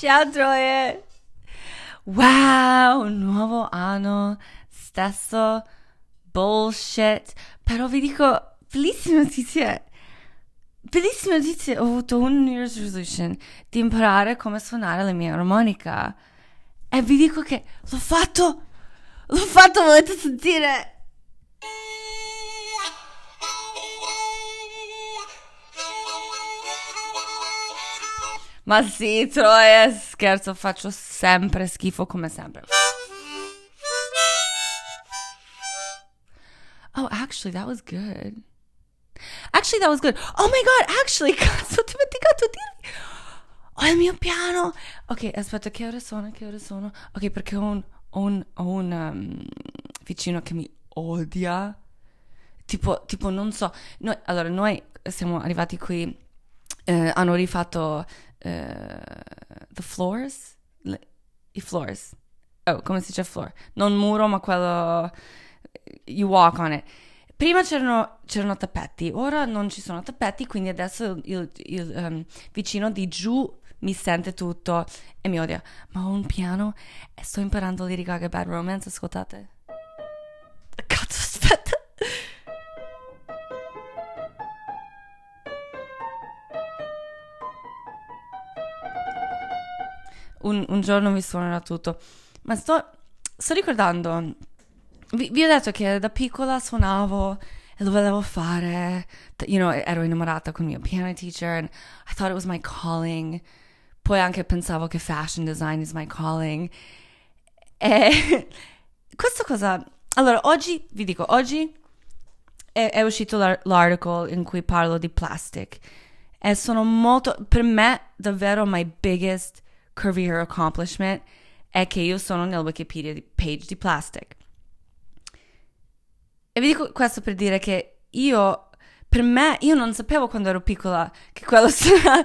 Ciao Troie! Wow, un nuovo anno, stesso bullshit. Però vi dico, bellissime notizie. Bellissime notizie. Ho avuto un New Year's resolution di imparare come suonare la mia armonica. E vi dico che l'ho fatto! L'ho fatto, volete sentire? Ma sì, Troia, scherzo, faccio sempre schifo come sempre. Oh, actually, that was good. Actually, that was good. Oh my god, actually, cazzo, ho dimenticato di dirvi. Ho il mio piano. Ok, aspetta, che ore sono? Che ore sono? Ok, perché ho un, ho un, un um, vicino che mi odia. Tipo, tipo, non so. Noi, allora, noi siamo arrivati qui, eh, hanno rifatto uh, the floors? Le, I floors. Oh, come si dice floor? Non muro, ma quello... You walk on it. Prima c'erano, c'erano tappeti, ora non ci sono tappeti, quindi adesso il, il, um, vicino di giù mi sente tutto e mi odia. Ma ho un piano e sto imparando Lady Gaga Bad Romance, ascoltate. Un, un, giorno mi suonerà tutto. Ma sto, sto ricordando, vi, vi, ho detto che da piccola suonavo e lo volevo fare. You know, ero innamorata con il mio piano teacher and I thought it was my calling. Poi anche pensavo che fashion design is my calling. E questa cosa... Allora, oggi, vi dico, oggi è, è uscito l'article in cui parlo di plastic. E sono molto... Per me, davvero, my biggest career accomplishment è che io sono nel Wikipedia page di plastic. E vi dico questo per dire che io, per me, io non sapevo quando ero piccola che quello sarà,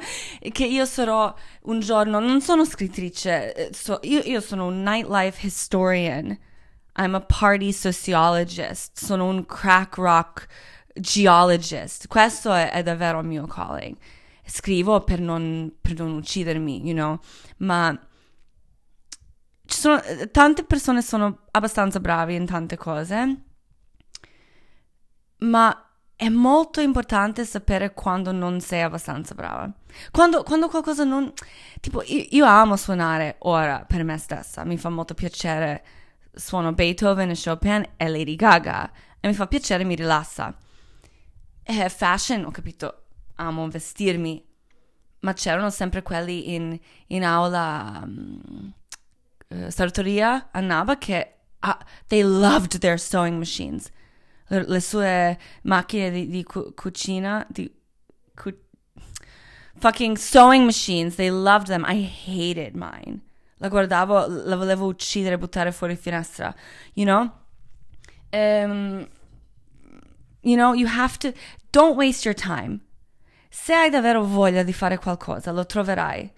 che io sarò un giorno, non sono scrittrice, eh, so, io, io sono un nightlife historian, I'm a party sociologist, sono un crack rock geologist, questo è, è davvero il mio calling scrivo per non, per non uccidermi, you know, ma ci sono, tante persone sono abbastanza bravi in tante cose, ma è molto importante sapere quando non sei abbastanza brava. Quando, quando qualcosa non... Tipo, io, io, amo suonare ora per me stessa, mi fa molto piacere. Suono Beethoven e Chopin e Lady Gaga e mi fa piacere, mi rilassa. E fashion, ho capito, amo vestirmi, ma c'erano sempre quelli in, in aula um, uh, sartoria a Nava che uh, they loved their sewing machines. Le, le sue macchine di, di cu- cucina, di cu- fucking sewing machines, they loved them. I hated mine. La guardavo, la volevo uccidere, buttare fuori finestra, you know? Um, you know, you have to, don't waste your time se hai davvero voglia di fare qualcosa, lo troverai.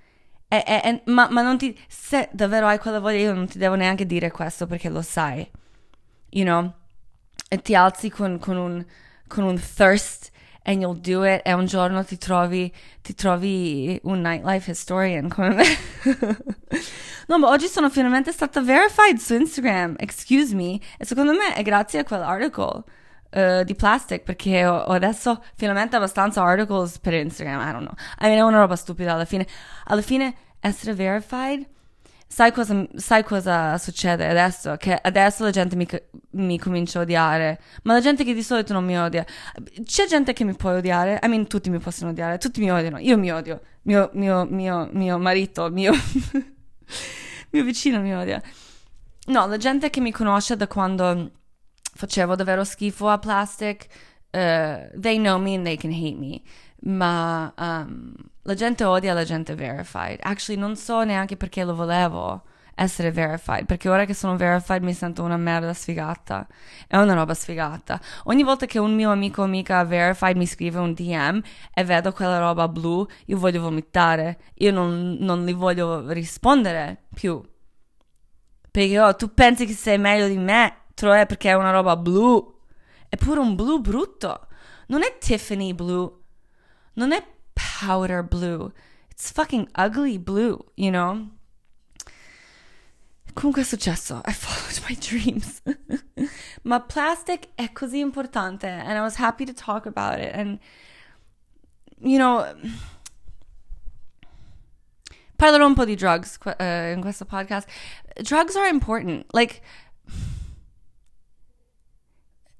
E, e, e, ma, ma, non ti. Se davvero hai quella voglia, io non ti devo neanche dire questo perché lo sai. You know? E ti alzi con, con, un, con un thirst and you'll do it. E un giorno ti trovi, ti trovi un nightlife historian come me. no, ma oggi sono finalmente stata verified su Instagram. Excuse me. E secondo me è grazie a quell'article. Uh, di plastic perché ho, ho, adesso finalmente abbastanza articles per Instagram, I don't know. I mean, è una roba stupida alla fine. Alla fine essere verified, sai cosa, sai cosa succede adesso? Che adesso la gente mi, mi, comincia a odiare, ma la gente che di solito non mi odia. C'è gente che mi può odiare, I mean, tutti mi possono odiare, tutti mi odiano, io mi odio, mio, mio, mio, mio marito, mio, mio vicino mi odia. No, la gente che mi conosce da quando facevo davvero schifo a plastic, uh, they know me and they can hate me. Ma um, la gente odia la gente verified. Actually, non so neanche perché lo volevo essere verified, perché ora che sono verified mi sento una merda sfigata. È una roba sfigata. Ogni volta che un mio amico o amica verified mi scrive un DM e vedo quella roba blu, io voglio vomitare. Io non, non li voglio rispondere più. Perché oh, tu pensi che sei meglio di me? Altro è perché è una roba blu. È pure un blu brutto. Non è Tiffany blu. Non è powder blue. It's fucking ugly blue, you know? Comunque è successo. I followed my dreams. Ma plastic è così importante and I was happy to talk about it and you know parlerò un po' di drugs uh, in questo podcast. Drugs are important. Like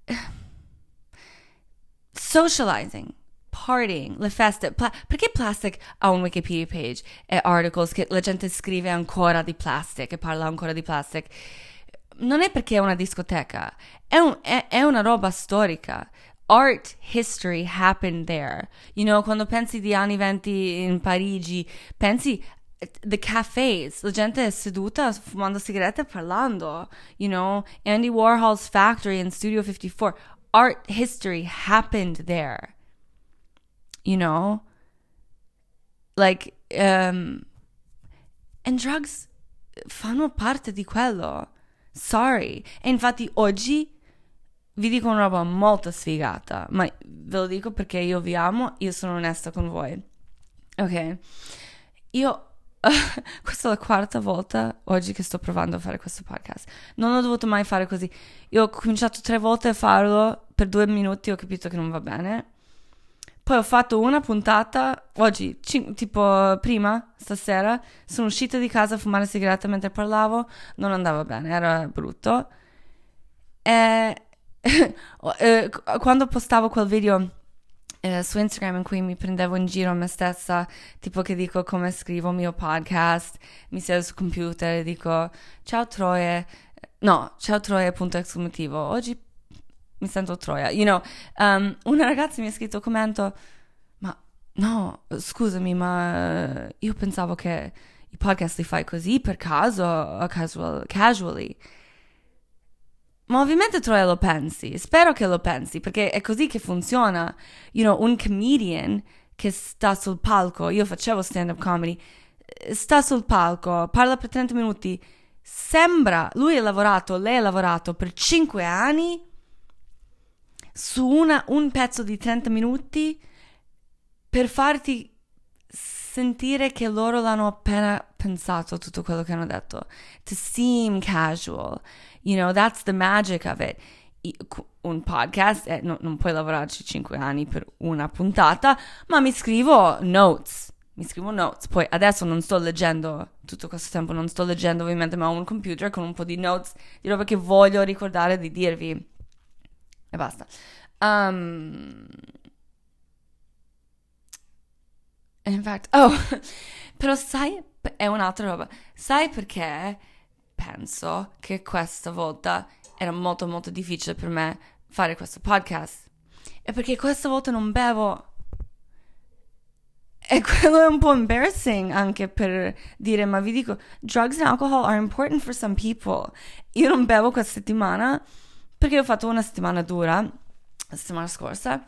socializing, partying, le feste. Pla- perché Plastic ha un Wikipedia page e articles che la gente scrive ancora di plastic e parla ancora di plastic? Non è perché è una discoteca, è, un, è, è una roba storica. Art history happened there. You know, quando pensi di anni 20 in Parigi, pensi the cafes, la gente è seduta fumando sigarette e parlando. You know, Andy Warhol's factory in Studio 54 art history happened there. You know? Like, um, and drugs fanno parte di quello. Sorry. E infatti oggi vi dico una roba molto sfigata, ma ve lo dico perché io vi amo, io sono onesta con voi. Ok? Io questa è la quarta volta oggi che sto provando a fare questo podcast. Non ho dovuto mai fare così. Io ho cominciato tre volte a farlo, per due minuti ho capito che non va bene. Poi ho fatto una puntata oggi, cin- tipo prima, stasera, sono uscita di casa a fumare sigaretta mentre parlavo, non andava bene, era brutto. E eh, quando postavo quel video eh, su Instagram in cui mi prendevo in giro me stessa, tipo che dico come scrivo il mio podcast, mi siedo sul computer e dico ciao Troie, no, ciao Troie punto esclamativo, oggi mi sento Troia, you know, um, una ragazza mi ha scritto commento, ma no, scusami, ma io pensavo che i podcast li fai così per caso, casual, casually. Ma ovviamente Troia lo pensi, spero che lo pensi, perché è così che funziona. You know, un comedian che sta sul palco, io facevo stand-up comedy, sta sul palco, parla per 30 minuti, sembra, lui ha lavorato, lei ha lavorato per 5 anni su una, un pezzo di 30 minuti per farti sentire che loro l'hanno appena pensato tutto quello che hanno detto. To seem casual. You know, that's the magic of it. Un podcast, eh, no, non puoi lavorarci 5 anni per una puntata, ma mi scrivo notes. Mi scrivo notes. Poi adesso non sto leggendo, tutto questo tempo non sto leggendo ovviamente, ma ho un computer con un po' di notes di roba che voglio ricordare di dirvi. E basta. Um, In fact, oh, però sai, è un'altra roba. Sai perché penso che questa volta era molto molto difficile per me fare questo podcast? È perché questa volta non bevo. E quello è un po' embarrassing anche per dire, ma vi dico, drugs and alcohol are important for some people. Io non bevo questa settimana perché ho fatto una settimana dura, la settimana scorsa,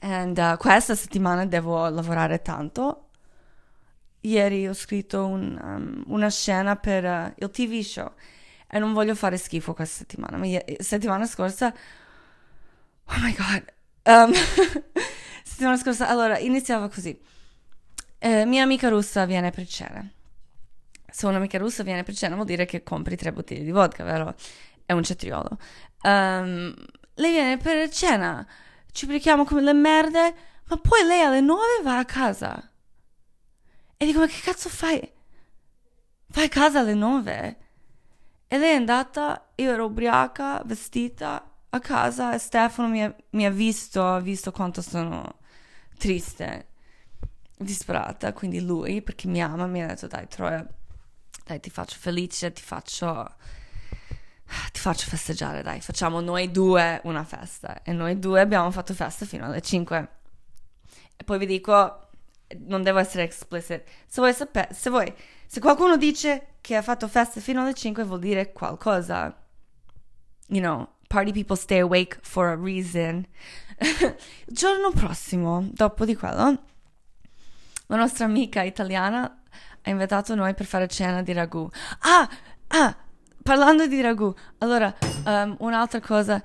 e uh, questa settimana devo lavorare tanto. Ieri ho scritto un, um, una scena per uh, il TV show e non voglio fare schifo questa settimana. Ma la settimana scorsa, oh my god, um, settimana scorsa, allora iniziava così. Eh, mia amica russa viene per cena. Se un'amica russa viene per cena vuol dire che compri tre bottiglie di vodka, vero? È un cetriolo. Um, lei viene per cena ci ubriachiamo come le merde, ma poi lei alle nove va a casa. E dico, ma che cazzo fai? Fai a casa alle nove? E lei è andata, io ero ubriaca, vestita, a casa e Stefano mi ha, mi ha visto, ha visto quanto sono triste, disperata, quindi lui, perché mi ama, mi ha detto, dai Troia, dai ti faccio felice, ti faccio ti faccio festeggiare, dai, facciamo noi due una festa. E noi due abbiamo fatto festa fino alle 5. E poi vi dico, non devo essere explicit, se voi sapete, se voi, se qualcuno dice che ha fatto festa fino alle 5 vuol dire qualcosa. You know, party people stay awake for a reason. Il giorno prossimo, dopo di quello, la nostra amica italiana ha invitato noi per fare cena di ragù. Ah, ah, parlando di ragù, allora, um, un'altra cosa.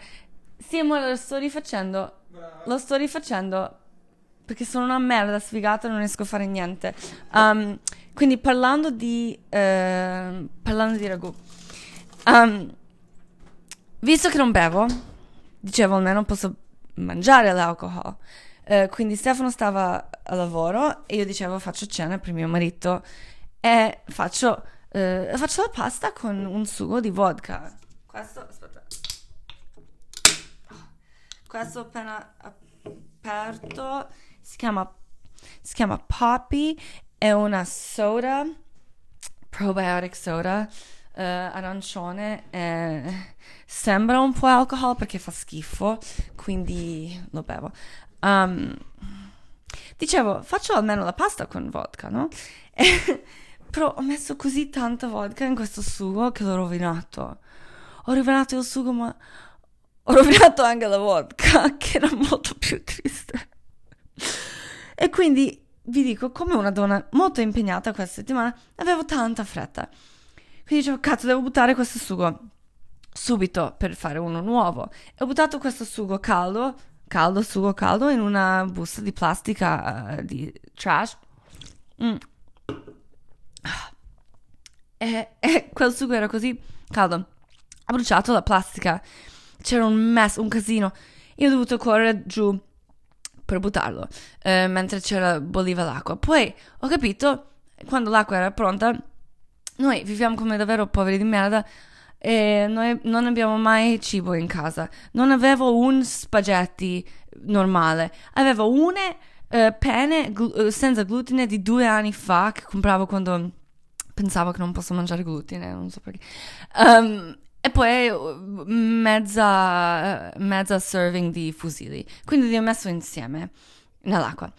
Sì, amore, lo sto rifacendo. Lo sto rifacendo. perché sono una merda sfigata e non riesco a fare niente. Um, quindi parlando di, uh, parlando di ragù, um, visto che non bevo, dicevo almeno posso mangiare l'alcol. Uh, quindi Stefano stava a lavoro e io dicevo faccio cena per mio marito e faccio, uh, faccio la pasta con un sugo di vodka. Questo, aspetta. Questo appena aperto si chiama, si chiama Poppy, è una soda, probiotic soda, uh, arancione, eh, sembra un po' alcol perché fa schifo, quindi lo bevo. Um, dicevo, faccio almeno la pasta con vodka, no? però ho messo così tanta vodka in questo sugo che l'ho rovinato. Ho rovinato il sugo, ma ho rovinato anche la vodka, che era molto più triste. E quindi vi dico, come una donna molto impegnata questa settimana, avevo tanta fretta. Quindi dicevo, cazzo, devo buttare questo sugo subito per fare uno nuovo. E ho buttato questo sugo caldo, caldo, sugo caldo, in una busta di plastica uh, di trash. Mm. E, e quel sugo era così caldo. Ha bruciato la plastica. C'era un mess, un casino. Io ho dovuto correre giù per buttarlo eh, mentre c'era bolliva l'acqua. Poi ho capito, quando l'acqua era pronta, noi viviamo come davvero poveri di merda e noi non abbiamo mai cibo in casa. Non avevo un spaghetti normale, avevo une eh, penne glu- eh, senza glutine di due anni fa che compravo quando pensavo che non posso mangiare glutine, non so perché. Um, e poi uh, mezza, mezza serving di fusilli. Quindi li ho messo insieme nell'acqua.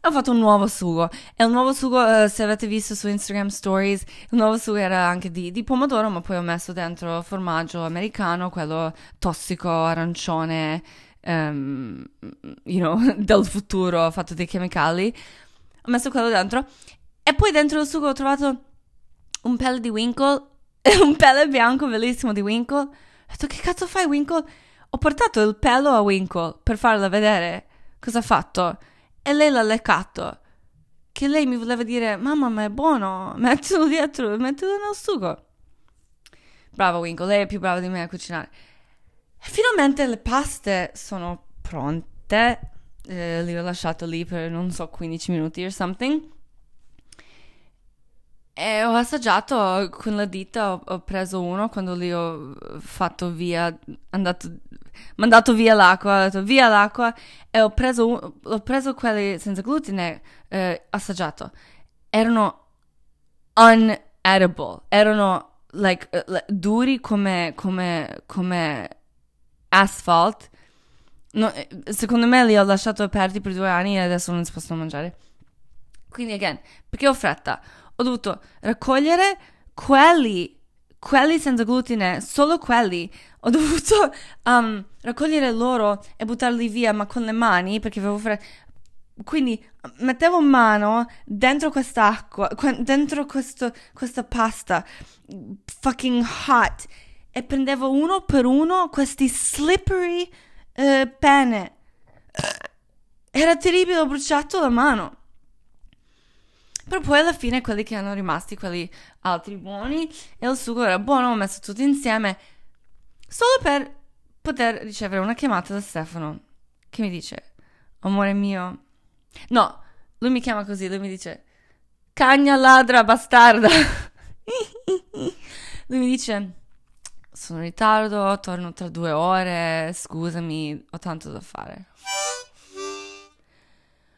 E ho fatto un nuovo sugo. E il nuovo sugo, uh, se avete visto su Instagram Stories, il nuovo sugo era anche di, di, pomodoro, ma poi ho messo dentro formaggio americano, quello tossico, arancione, um, you know, del futuro, fatto di chemicali. Ho messo quello dentro. E poi dentro il sugo ho trovato un pelo di Winkle un pelo bianco bellissimo di Winkle. Ho detto, che cazzo fai Winkle? Ho portato il pelo a Winkle per farla vedere cosa ha fatto. E lei l'ha leccato. Che lei mi voleva dire, mamma ma è buono, mettilo dietro, mettilo nel sugo. Brava Winkle, lei è più brava di me a cucinare. Finalmente le paste sono pronte. Eh, le ho lasciate lì per non so 15 minuti o something. E ho assaggiato con la dita, ho, ho, preso uno quando li ho fatto via, andato, mandato via l'acqua, ho detto via l'acqua e ho preso, ho preso quelli senza glutine, eh, assaggiato. Erano unedible, erano like, uh, duri come, come, come asphalt. No, eh, secondo me li ho lasciati aperti per due anni e adesso non si possono mangiare. Quindi, again, perché ho fretta? ho dovuto raccogliere quelli, quelli senza glutine, solo quelli. Ho dovuto um, raccogliere loro e buttarli via, ma con le mani perché avevo fretta. Quindi mettevo mano dentro quest'acqua, dentro questo, questa pasta fucking hot e prendevo uno per uno questi slippery uh, penne. Era terribile, ho bruciato la mano. Però poi alla fine quelli che erano rimasti, quelli altri buoni, e il sugo era buono, ho messo tutto insieme, solo per poter ricevere una chiamata da Stefano, che mi dice, amore mio, no, lui mi chiama così, lui mi dice, cagna ladra bastarda. lui mi dice, sono in ritardo, torno tra due ore, scusami, ho tanto da fare.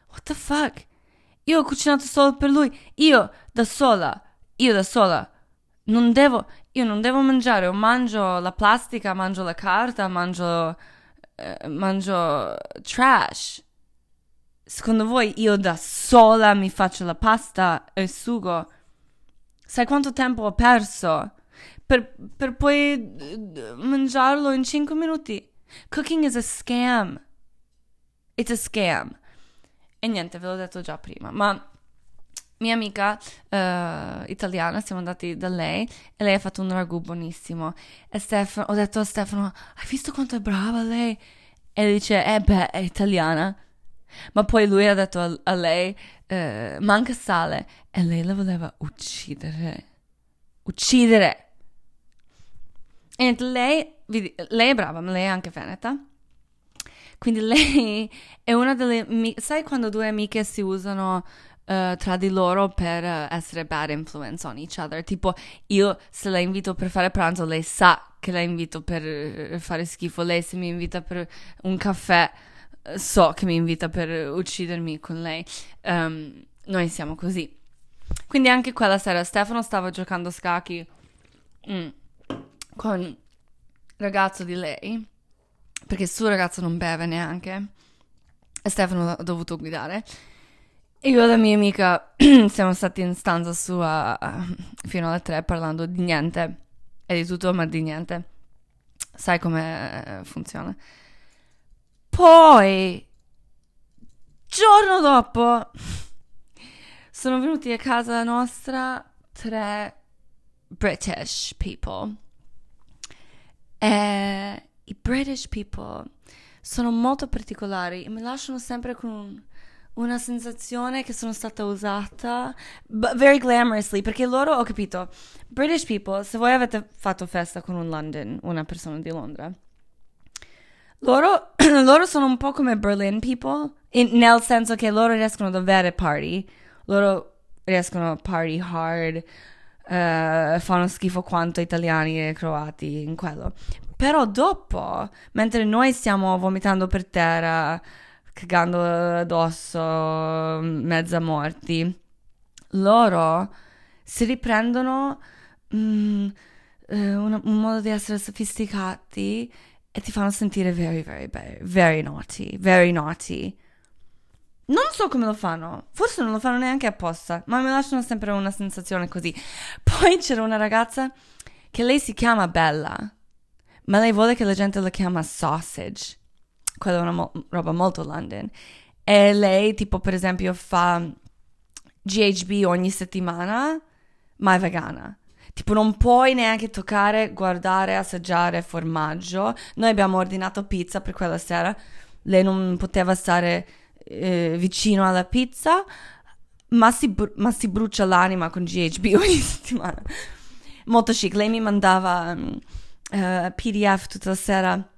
What the fuck? Io ho cucinato solo per lui. Io da sola. Io da sola. Non devo. Io non devo mangiare. O mangio la plastica, mangio la carta, mangio. Eh, mangio trash. Secondo voi io da sola mi faccio la pasta e il sugo? Sai quanto tempo ho perso? Per, per poi eh, mangiarlo in 5 minuti. Cooking is a scam. It's a scam. E niente, ve l'ho detto già prima, ma mia amica uh, italiana, siamo andati da lei e lei ha fatto un ragù buonissimo. E Stefano, ho detto a Stefano, hai visto quanto è brava lei? E dice, eh beh, è italiana. Ma poi lui ha detto a, a lei, eh, manca sale, e lei la voleva uccidere. Uccidere! E lei, lei è brava, ma lei è anche veneta. Quindi lei è una delle... Sai quando due amiche si usano uh, tra di loro per uh, essere bad influence on each other? Tipo, io se la invito per fare pranzo, lei sa che la invito per uh, fare schifo. Lei se mi invita per un caffè, so che mi invita per uccidermi con lei. Um, noi siamo così. Quindi anche quella sera Stefano stava giocando scacchi mm, con il ragazzo di lei perché il suo ragazzo non beve neanche e Stefano ha dovuto guidare. Io e la mia amica siamo stati in stanza sua uh, fino alle tre parlando di niente e di tutto, ma di niente. Sai come funziona. Poi, giorno dopo, sono venuti a casa nostra tre British people. E i British people sono molto particolari e mi lasciano sempre con un, una sensazione che sono stata usata very glamorously perché loro ho capito British people se voi avete fatto festa con un London una persona di Londra loro, loro sono un po' come Berlin people in, nel senso che loro riescono ad avere party loro riescono a party hard uh, fanno schifo quanto italiani e croati in quello però dopo, mentre noi stiamo vomitando per terra, cagando addosso, mezza morti, loro si riprendono mm, eh, un, un, modo di essere sofisticati e ti fanno sentire very, very, very, very naughty, very naughty. Non so come lo fanno, forse non lo fanno neanche apposta, ma mi lasciano sempre una sensazione così. Poi c'era una ragazza che lei si chiama Bella ma lei vuole che la gente la chiama sausage. Quella è una mo- roba molto London. E lei, tipo, per esempio, fa GHB ogni settimana, ma è vegana. Tipo, non puoi neanche toccare, guardare, assaggiare formaggio. Noi abbiamo ordinato pizza per quella sera. Lei non poteva stare eh, vicino alla pizza, ma si, bru- ma si, brucia l'anima con GHB ogni settimana. Molto chic. Lei mi mandava uh, eh, PDF tutta la sera,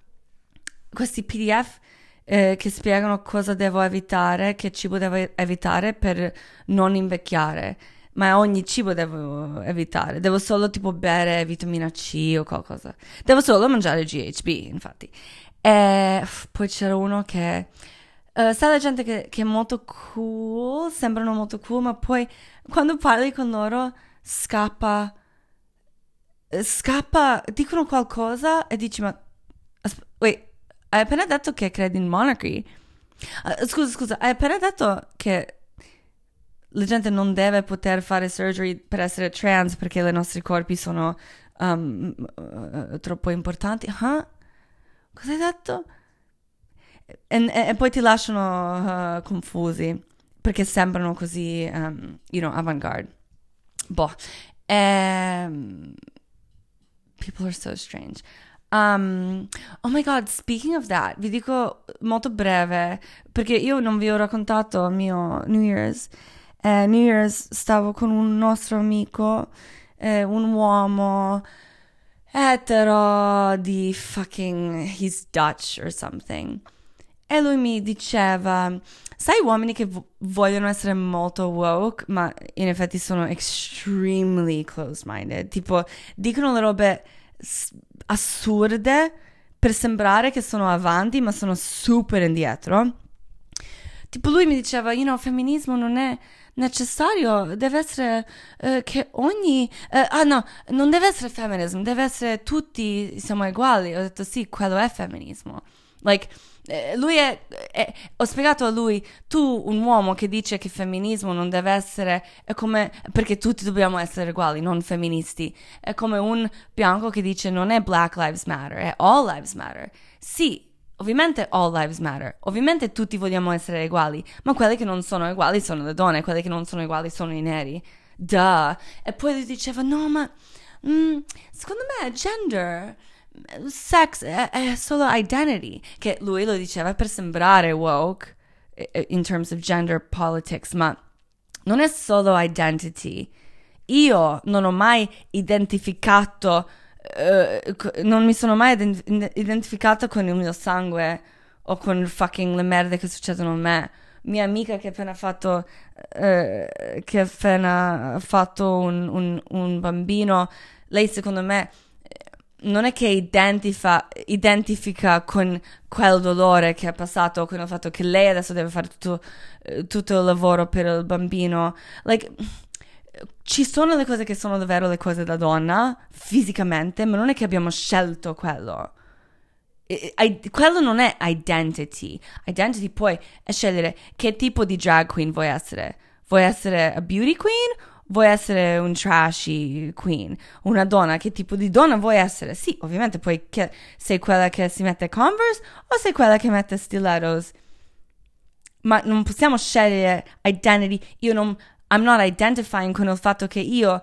questi PDF eh, che spiegano cosa devo evitare, che cibo devo evitare per non invecchiare. Ma ogni cibo devo evitare, devo solo tipo bere vitamina C o qualcosa. Devo solo mangiare GHB, infatti. E poi c'era uno che... Uh, sai la gente che, che, è molto cool, sembrano molto cool, ma poi quando parli con loro scappa eh, scappa, dicono qualcosa e dici ma... Asp- wait, hai appena detto che credi in monarchy? Uh, scusa, scusa, hai appena detto che la gente non deve poter fare surgery per essere trans perché i nostri corpi sono um, uh, troppo importanti. Huh? Cosa hai detto? E, e, poi ti lasciano uh, confusi perché sembrano così, um, you know, avant-garde. Boh. Ehm People are so strange. Um, oh my god, speaking of that, vi dico molto breve, perché io non vi ho raccontato il mio New Year's. Eh, New Year's stavo con un nostro amico, eh, un uomo etero di fucking, he's Dutch or something. E lui mi diceva, sai uomini che vogliono essere molto woke, ma in effetti sono extremely closed-minded, tipo dicono le robe assurde per sembrare che sono avanti, ma sono super indietro. Tipo lui mi diceva, you know, femminismo non è necessario, deve essere uh, che ogni... Uh, ah no, non deve essere femminismo, deve essere tutti siamo uguali. Ho detto sì, quello è femminismo. Like, eh, lui è, è, ho spiegato a lui, tu un uomo che dice che femminismo non deve essere, è come, perché tutti dobbiamo essere uguali, non femministi, è come un bianco che dice non è Black Lives Matter, è All Lives Matter. Sì, Ovviamente all lives matter, ovviamente tutti vogliamo essere uguali, ma quelli che non sono uguali sono le donne, quelli che non sono uguali sono i neri. Duh. E poi lui diceva, no, ma mm, secondo me gender sex è, è, solo identity, che lui lo diceva per sembrare woke in terms of gender politics, ma non è solo identity. Io non ho mai identificato, uh, non mi sono mai ident- identificata con il mio sangue o con fucking le merde che succedono a me. Mia amica che ha appena fatto, uh, che appena fatto un, un, un bambino, lei secondo me non è che identifa, identifica con quel dolore che ha passato, con il fatto che lei adesso deve fare tutto, eh, tutto il lavoro per il bambino. Like, ci sono le cose che sono davvero le cose da donna, fisicamente, ma non è che abbiamo scelto quello. I, I, quello non è identity. Identity poi è scegliere che tipo di drag queen vuoi essere. Vuoi essere a beauty queen vuoi essere un trashy queen, una donna, che tipo di donna vuoi essere? Sì, ovviamente poi che, sei quella che si mette Converse o sei quella che mette stilettos. Ma non possiamo scegliere identity. Io non, I'm not identifying con il fatto che io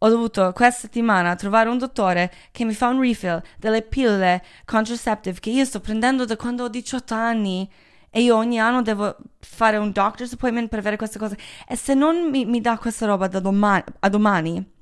ho dovuto questa settimana trovare un dottore che mi fa un refill delle pillole contraceptive che io sto prendendo da quando ho 18 anni e io ogni anno devo fare un doctor's appointment per avere queste cose. E se non mi, mi dà questa roba da domani, a domani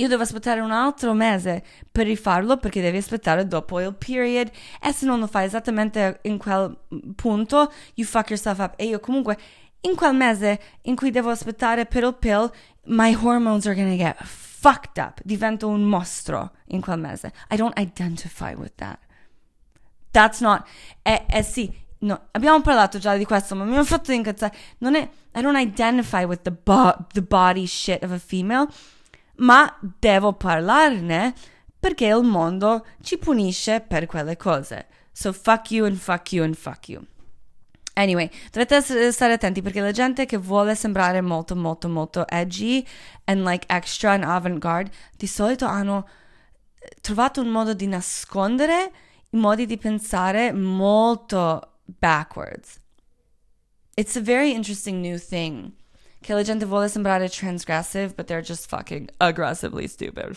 io devo aspettare un altro mese per rifarlo perché devi aspettare dopo il period. E se non lo fai esattamente in quel punto you fuck yourself up. E io comunque in quel mese in cui devo aspettare per il pill my hormones are gonna get fucked up. Divento un mostro in quel mese. I don't identify with that. That's not e, e sì no, abbiamo parlato già di questo, ma mi ha fatto incazzare. Non è, I don't identify with the, bo- the body shit of a female, ma devo parlarne perché il mondo ci punisce per quelle cose. So fuck you and fuck you and fuck you. Anyway, dovete stare attenti perché la gente che vuole sembrare molto, molto, molto edgy and like extra and avant-garde, di solito hanno trovato un modo di nascondere i modi di pensare molto backwards. It's a very interesting new thing. Che la gente vuole sembrare transgressive, but they're just fucking aggressively stupid.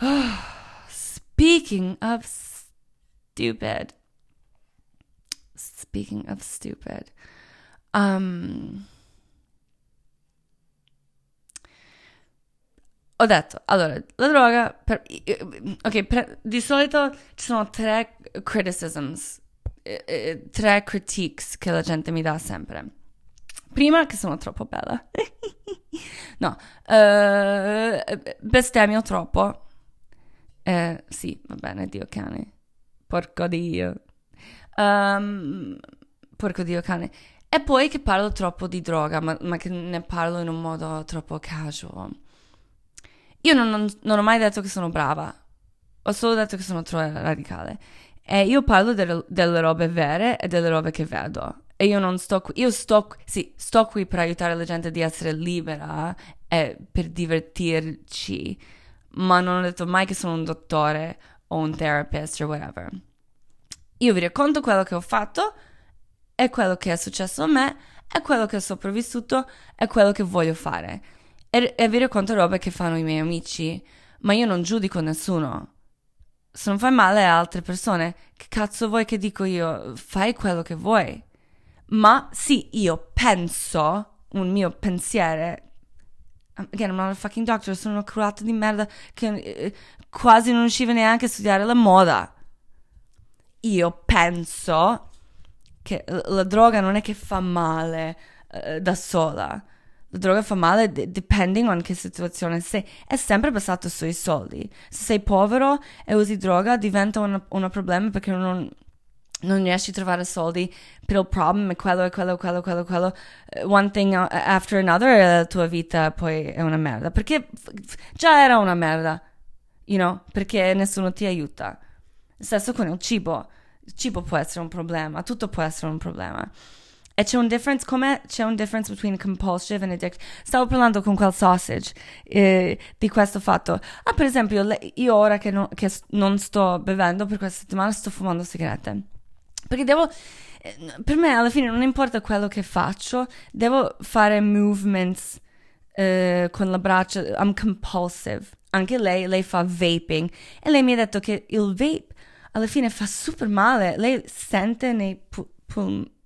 Speaking of stupid. Speaking of stupid. Um ho detto, allora, la droga, per, ok, per, di solito ci sono tre criticisms, tre critiques che la gente mi dà sempre. Prima che sono troppo bella. no, uh, bestemmio troppo. Eh, sì, va bene, Dio cane. Porco Dio. Um, porco Dio cane. E poi che parlo troppo di droga, ma, ma che ne parlo in un modo troppo casual. Io non, non, non, ho mai detto che sono brava, ho solo detto che sono troppo radicale. E io parlo delle, delle robe vere e delle robe che vedo. E io non sto qui, io sto, sì, sto qui per aiutare la gente di essere libera e per divertirci, ma non ho detto mai che sono un dottore o un therapist o whatever. Io vi racconto quello che ho fatto e quello che è successo a me e quello che ho sopravvissuto e quello che voglio fare e, e vi racconto robe che fanno i miei amici, ma io non giudico nessuno. Se non fai male a altre persone, che cazzo vuoi che dico io? Fai quello che vuoi. Ma sì, io penso, un mio pensiero, again, I'm not a fucking doctor, sono una curata di merda che eh, quasi non riusciva neanche a studiare la moda. Io penso che la droga non è che fa male eh, da sola la droga fa male depending on che situazione sei. È sempre basato sui soldi. Se sei povero e usi droga diventa un problema perché non, non riesci a trovare soldi per il problema quello e quello, quello, quello, quello. Eh, one thing after another e la tua vita poi è una merda. Perché già era una merda, you know? Perché nessuno ti aiuta. Stesso con il cibo. Il cibo può essere un problema, tutto può essere un problema. E c'è un difference, come c'è un difference between compulsive and addiction. Stavo parlando con quel sausage eh, di questo fatto. Ah, per esempio, io ora che, no, che non sto bevendo per questa settimana sto fumando sigarette. Perché devo, eh, per me alla fine non importa quello che faccio, devo fare movements eh, con le braccia, I'm compulsive. Anche lei, lei fa vaping e lei mi ha detto che il vape alla fine fa super male. Lei sente nei pu-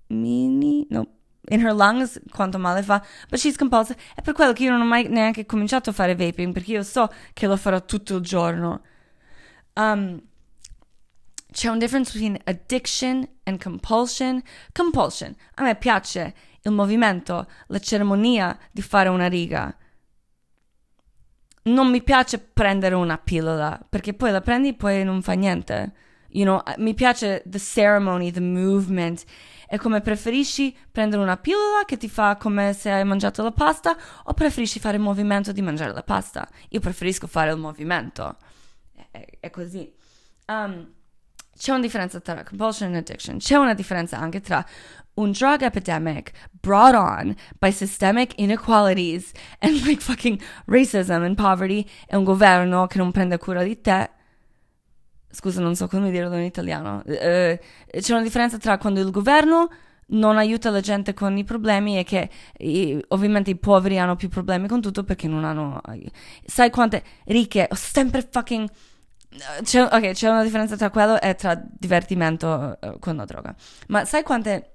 pulmini, no, in her lungs quanto male fa, but she's compulsive. È per quello che io non ho mai neanche cominciato a fare vaping, perché io so che lo farò tutto il giorno. Um, c'è un difference between addiction and compulsion. Compulsion. A me piace il movimento, la cerimonia di fare una riga. Non mi piace prendere una pillola, perché poi la prendi e poi non fa niente. You know, mi piace the ceremony, the movement. È come preferisci prendere una pillola che ti fa come se hai mangiato la pasta o preferisci fare il movimento di mangiare la pasta? Io preferisco fare il movimento. È, è così. Um, c'è una differenza tra compulsion and addiction. C'è una differenza anche tra un drug epidemic brought on by systemic inequalities and like fucking racism and poverty e un governo che non prende cura di te. Scusa, non so come dirlo in italiano. Uh, c'è una differenza tra quando il governo non aiuta la gente con i problemi e che i, ovviamente i poveri hanno più problemi con tutto perché non hanno... Sai quante ricche, ho sempre fucking c'è, ok, c'è una differenza tra quello e tra divertimento con la droga. Ma sai quante...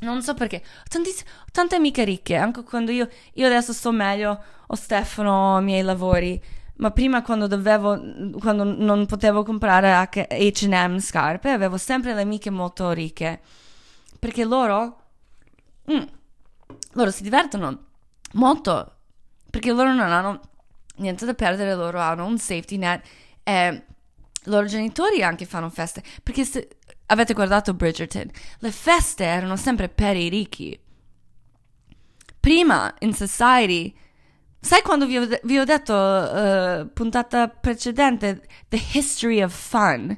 Non so perché, tantiss- tante amiche ricche, anche quando io, io adesso sto meglio, ho Stefano, i miei lavori, ma prima quando dovevo, quando non potevo comprare H&M scarpe, avevo sempre le amiche molto ricche, perché loro, mm, loro si divertono molto, perché loro non hanno niente da perdere, loro hanno un safety net e i loro genitori anche fanno feste, perché se avete guardato Bridgerton, le feste erano sempre per i ricchi. Prima, in Society, sai quando vi ho, vi ho detto, uh, puntata precedente, The History of Fun,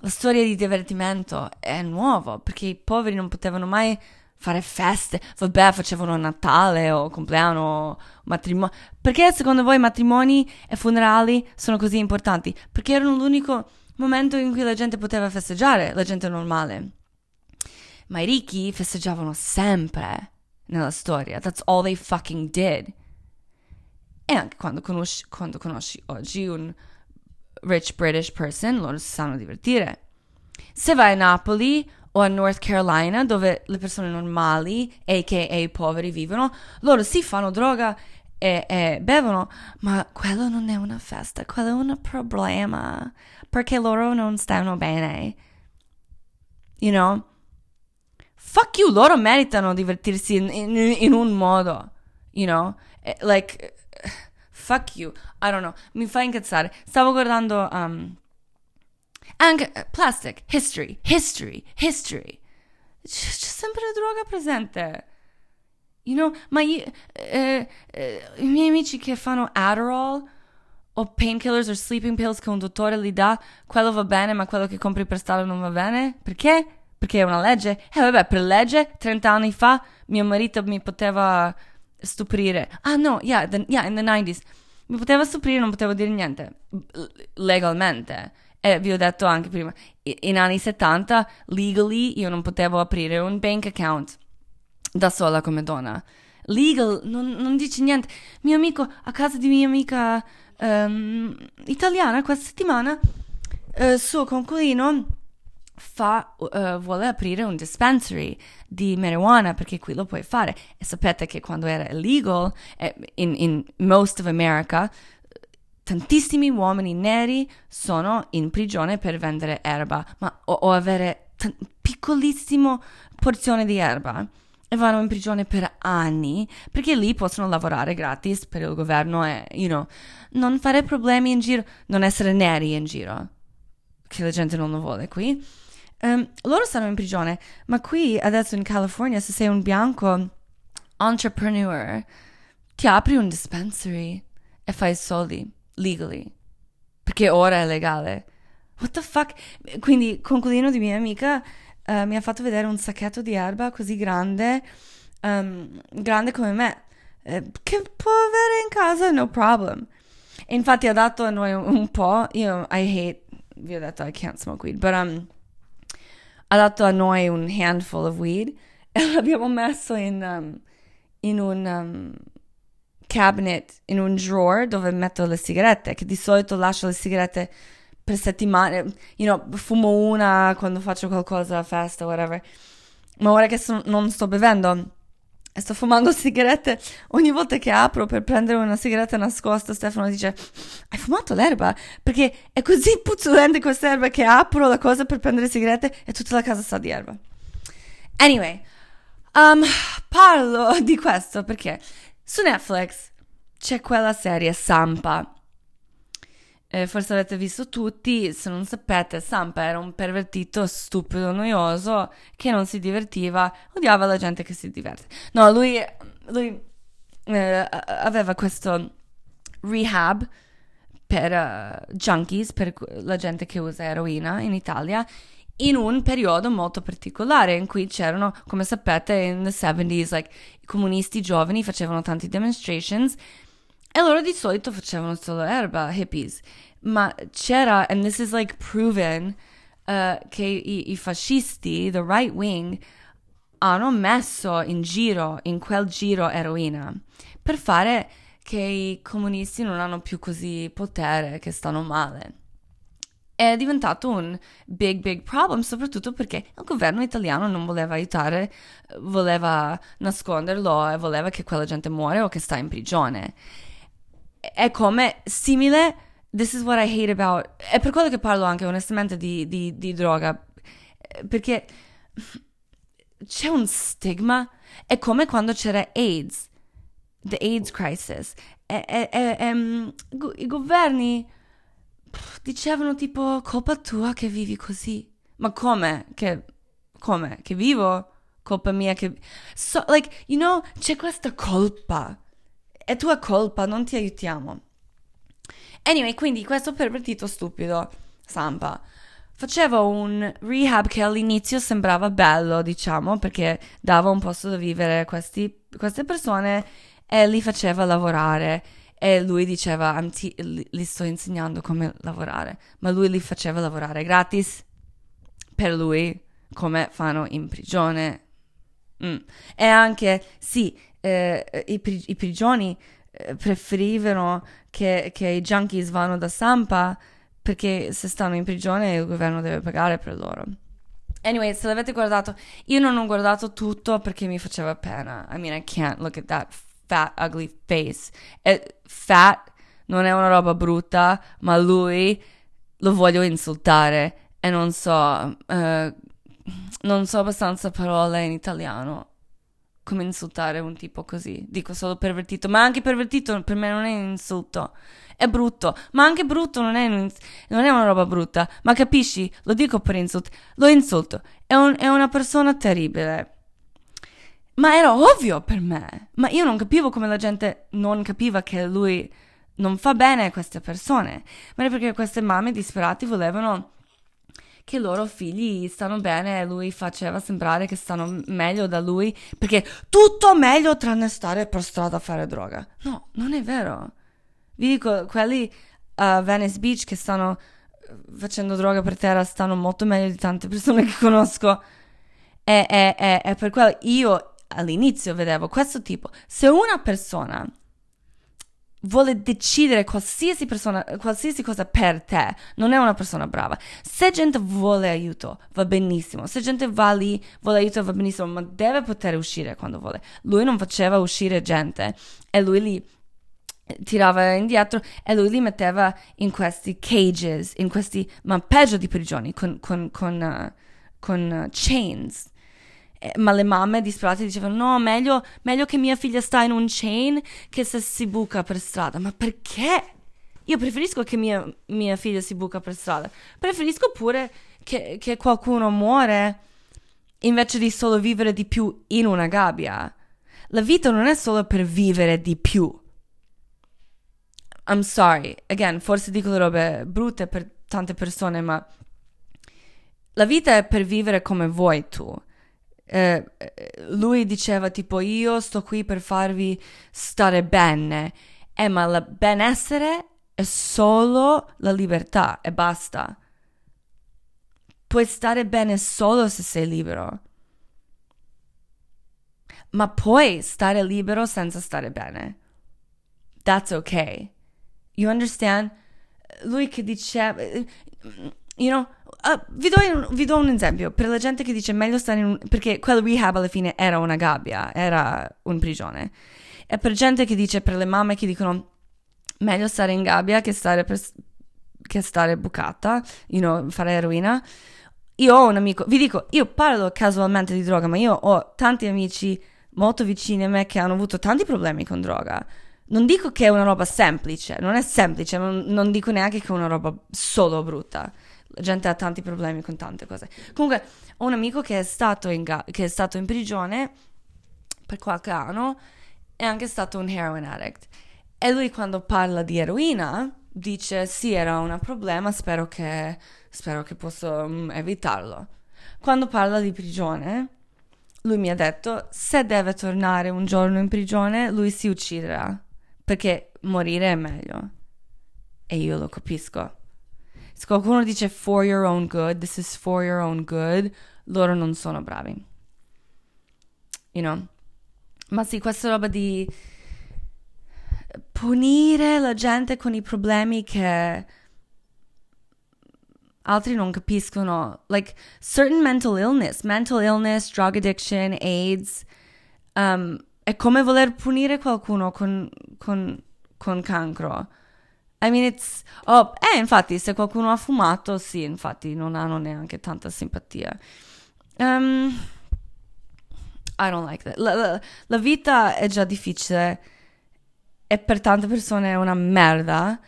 la storia di divertimento è nuovo, perché i poveri non potevano mai fare feste, vabbè, facevano Natale o compleanno o matrimonio. Perché secondo voi matrimoni e funerali sono così importanti? Perché erano l'unico momento in cui la gente poteva festeggiare, la gente normale. Ma i ricchi festeggiavano sempre nella storia. That's all they fucking did. E anche quando conosci, quando conosci oggi un rich British person, loro si sanno divertire. Se vai a Napoli o a North Carolina, dove le persone normali, a.k.a. poveri, vivono, loro si fanno droga e, e, bevono, ma quello non è una festa, quello è un problema, perché loro non stanno bene. You know? Fuck you, loro meritano divertirsi in, in, in un modo, you know? Like, fuck you, I don't know, mi fa incazzare. Stavo guardando... Um, anche uh, plastic, history, history, history. C'è, c'è sempre droga presente. You know, ma io, eh, eh, i miei amici che fanno Adderall o painkillers o sleeping pills che un dottore li dà, quello va bene, ma quello che compri per strada non va bene? Perché? Perché è una legge? Eh vabbè, per legge, 30 anni fa, mio marito mi poteva stupire. Ah no, yeah, the, yeah, in the 90s. Mi poteva stupire, non potevo dire niente. Legalmente. E vi ho detto anche prima, in anni 70, legally, io non potevo aprire un bank account da sola come donna. Legal, non, non dice niente. Mio amico, a casa di mia amica um, italiana, questa settimana, uh, suo conculino fa, uh, vuole aprire un dispensary di marijuana perché qui lo puoi fare. E sapete che quando era illegal, eh, in, in most of America, tantissimi uomini neri sono in prigione per vendere erba ma, o, o avere t- piccolissimo porzione di erba e vanno in prigione per anni perché lì possono lavorare gratis per il governo e, you know, non fare problemi in giro, non essere neri in giro, che la gente non lo vuole qui. Um, loro stanno in prigione, ma qui adesso in California se sei un bianco entrepreneur ti apri un dispensary e fai soldi legally. Perché ora è legale. What the fuck? Quindi, concludino di mia amica uh, mi ha fatto vedere un sacchetto di erba così grande, um, grande come me, eh, che può avere in casa, no problem. E infatti ha dato a noi un, un po', io, I hate, vi ho detto, I can't smoke weed, but um, ha dato a noi un handful of weed e l'abbiamo messo in, um, in un... Um, cabinet in un drawer dove metto le sigarette, che di solito lascio le sigarette per settimane, you know, fumo una quando faccio qualcosa a festa, whatever. Ma ora che so, non sto bevendo e sto fumando sigarette, ogni volta che apro per prendere una sigaretta nascosta, Stefano dice: Hai fumato l'erba? Perché è così puzzolente questa erba che apro la cosa per prendere sigarette e tutta la casa sa di erba. Anyway, um, parlo di questo perché su Netflix c'è quella serie Sampa eh, forse avete visto tutti, se non sapete, Sampa era un pervertito stupido, noioso, che non si divertiva, odiava la gente che si diverte. No, lui, lui eh, aveva questo rehab per uh, junkies, per la gente che usa eroina in Italia, in un periodo molto particolare in cui c'erano, come sapete, in the 70s, like, i comunisti giovani facevano tanti demonstrations e loro di solito facevano solo erba, hippies. Ma c'era, and this is like proven, uh, che i, i fascisti, the right wing, hanno messo in giro, in quel giro eroina, per fare che i comunisti non hanno più così potere, che stanno male. È diventato un big, big problem, soprattutto perché il governo italiano non voleva aiutare, voleva nasconderlo e voleva che quella gente muore o che sta in prigione è come simile. This is what I hate about. È per quello che parlo anche onestamente di, di, di droga. Perché c'è un stigma. È come quando c'era AIDS, the AIDS crisis. E, e, um, I governi dicevano tipo colpa tua che vivi così. Ma come? Che, come? Che vivo? Colpa mia che... So, like, you know, c'è questa colpa è tua colpa, non ti aiutiamo. Anyway, quindi questo pervertito stupido, Sampa, faceva un rehab che all'inizio sembrava bello, diciamo, perché dava un posto da vivere a questi, queste persone e li faceva lavorare. E lui diceva, ti, li sto insegnando come lavorare, ma lui li faceva lavorare gratis per lui, come fanno in prigione. Mm. E anche, sì, eh, i, i, prigioni eh, preferivano che, che, i junkies vanno da Sampa perché se stanno in prigione il governo deve pagare per loro. Anyway, se l'avete guardato, io non ho guardato tutto perché mi faceva pena. I mean, I can't look at that fat, ugly face. E fat non è una roba brutta, ma lui lo voglio insultare e non so, uh, non so abbastanza parole in italiano come insultare un tipo così. Dico solo pervertito, ma anche pervertito per me non è un insulto. È brutto, ma anche brutto non è, un, non è una roba brutta. Ma capisci? Lo dico per insulto. Lo insulto. È, un, è una persona terribile. Ma era ovvio per me. Ma io non capivo come la gente non capiva che lui non fa bene a queste persone. Ma è perché queste mamme disperate volevano che i loro figli stanno bene e lui faceva sembrare che stanno meglio da lui perché tutto meglio tranne stare per strada a fare droga. No, non è vero. Vi dico, quelli a Venice Beach che stanno eh, facendo droga per terra stanno molto meglio di tante persone che conosco. E, per quello io all'inizio vedevo questo tipo. Se una persona vuole decidere qualsiasi persona, qualsiasi cosa per te, non è una persona brava. Se gente vuole aiuto, va benissimo. Se gente va lì, vuole aiuto, va benissimo, ma deve poter uscire quando vuole. Lui non faceva uscire gente e lui li tirava indietro e lui li metteva in questi cages, in questi, ma peggio di prigioni, con, con, con, uh, con uh, chains eh, ma le mamme disperate dicevano no, meglio, meglio che mia figlia sta in un chain che se si buca per strada. Ma perché? Io preferisco che mia, mia figlia si buca per strada. Preferisco pure che, che qualcuno muore invece di solo vivere di più in una gabbia. La vita non è solo per vivere di più. I'm sorry, again, forse dico le robe brutte per tante persone, ma la vita è per vivere come vuoi tu. Eh, lui diceva tipo io sto qui per farvi stare bene, eh, ma il benessere è solo la libertà e basta. Puoi stare bene solo se sei libero. Ma puoi stare libero senza stare bene. That's okay. You understand? lui che dice, you know, uh, vi, do, vi, do, un esempio, per la gente che dice meglio stare in un, perché quel rehab alla fine era una gabbia, era un prigione, e per gente che dice, per le mamme che dicono meglio stare in gabbia che stare, per, che stare bucata, you know, fare eroina, io ho un amico, vi dico, io parlo casualmente di droga, ma io ho tanti amici molto vicini a me che hanno avuto tanti problemi con droga. Non dico che è una roba semplice, non è semplice, non, non dico neanche che è una roba solo brutta. La gente ha tanti problemi con tante cose. Comunque, ho un amico che è stato in, ga- che è stato in prigione per qualche anno, è anche stato un heroin addict. E lui quando parla di eroina dice sì, era un problema, spero che, spero che posso um, evitarlo. Quando parla di prigione, lui mi ha detto se deve tornare un giorno in prigione, lui si ucciderà, perché morire è meglio. E io lo capisco. Se qualcuno dice for your own good, this is for your own good, loro non sono bravi. You know? Ma sì, questa roba di punire la gente con i problemi che altri non capiscono. Like certain mental illness, mental illness, drug addiction, AIDS. Um, è come voler punire qualcuno con, con, con cancro. I mean, it's. Oh, eh, infatti, se qualcuno ha fumato, sì, infatti, non hanno neanche tanta simpatia. Um, I don't like that. La, la, la vita è già difficile e per tante persone è una merda.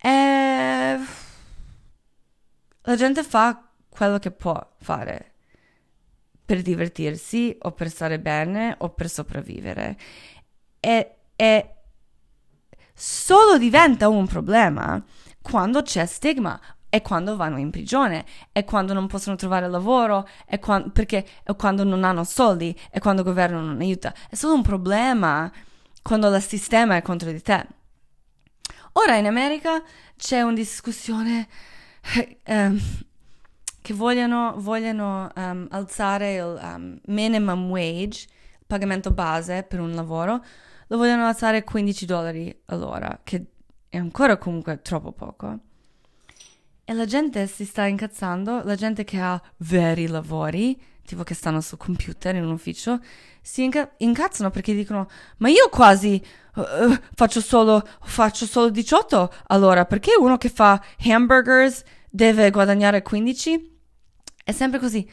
E la gente fa quello che può fare per divertirsi o per stare bene o per sopravvivere. E, e solo diventa un problema quando c'è stigma e quando vanno in prigione e quando non possono trovare lavoro e quando, perché, e quando non hanno soldi e quando il governo non aiuta. È solo un problema quando il sistema è contro di te. Ora in America c'è una discussione um, che vogliono, vogliono um, alzare il um, minimum wage, il pagamento base per un lavoro, lo vogliono alzare a 15 dollari all'ora, che è ancora comunque troppo poco. E la gente si sta incazzando, la gente che ha veri lavori, tipo che stanno sul computer in un ufficio, si inca- incazzano perché dicono: Ma io quasi uh, faccio, solo, faccio solo 18 allora, perché uno che fa hamburgers deve guadagnare 15? È sempre così.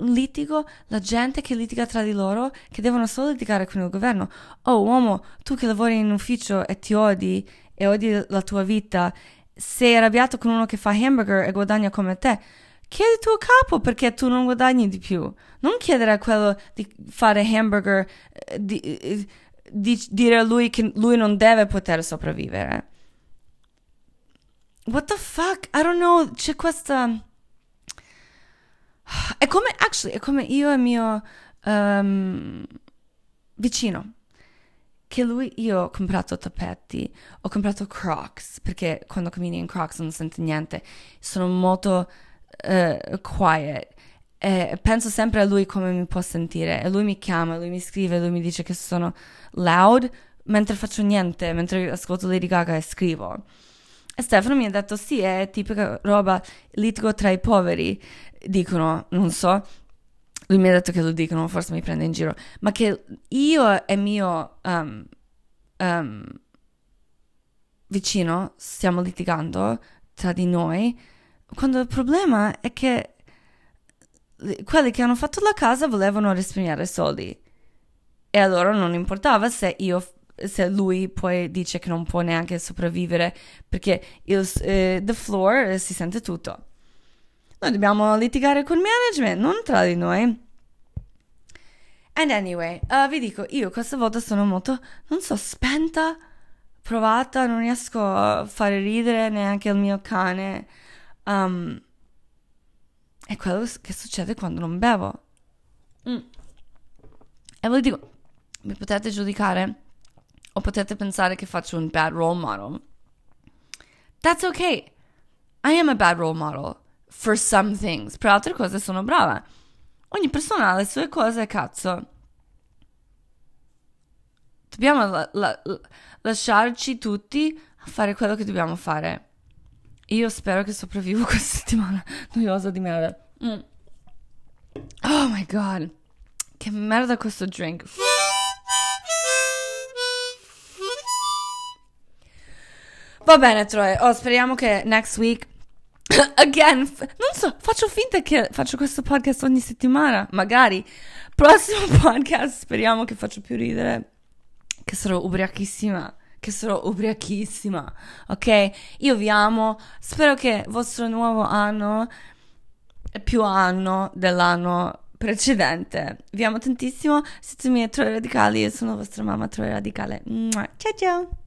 Litigo, la gente che litiga tra di loro, che devono solo litigare con il governo. Oh, uomo, tu che lavori in ufficio e ti odi e odi la tua vita, sei arrabbiato con uno che fa hamburger e guadagna come te chiedi il tuo capo perché tu non guadagni di più. Non chiedere a quello di fare hamburger, eh, di, eh, di dire a lui che lui non deve poter sopravvivere. What the fuck? I don't know, c'è questa... È come, actually, è come io e mio um, vicino. Che lui, io ho comprato tappeti, ho comprato crocs, perché quando cammini in crocs non senti niente. Sono molto uh, quiet. E penso sempre a lui come mi può sentire. E lui mi chiama, lui mi scrive, lui mi dice che sono loud mentre faccio niente, mentre ascolto Lady Gaga e scrivo. E Stefano mi ha detto: Sì, è tipica roba litigo tra i poveri. Dicono, non so. Lui mi ha detto che lo dicono, forse mi prende in giro. Ma che io e mio um, um, vicino stiamo litigando tra di noi quando il problema è che quelli che hanno fatto la casa volevano risparmiare soldi e allora non importava se io se lui poi dice che non può neanche sopravvivere perché il eh, the floor eh, si sente tutto noi dobbiamo litigare con il management non tra di noi and anyway uh, vi dico io questa volta sono molto non so spenta provata non riesco a fare ridere neanche il mio cane Um, è quello che succede quando non bevo. Mm. E voi dico, mi potete giudicare o potete pensare che faccio un bad role model. That's okay. I am a bad role model for some things. Per altre cose sono brava. Ogni persona ha le sue cose, cazzo. Dobbiamo la, la, lasciarci tutti a fare quello che dobbiamo fare. io spero che sopravvivo questa settimana noiosa di merda. Mm. Oh my god, che merda questo drink. Va bene, Troy. Oh, speriamo che next week. Again, f- non so, faccio finta che faccio questo podcast ogni settimana. Magari. Prossimo podcast, speriamo che faccio più ridere. Che sarò ubriachissima. Che sarò ubriachissima. Ok? Io vi amo. Spero che il vostro nuovo anno è più anno dell'anno precedente. Vi amo tantissimo. Siete miei Troy Radicali. Io sono vostra mamma Troy Radicale. Ciao ciao.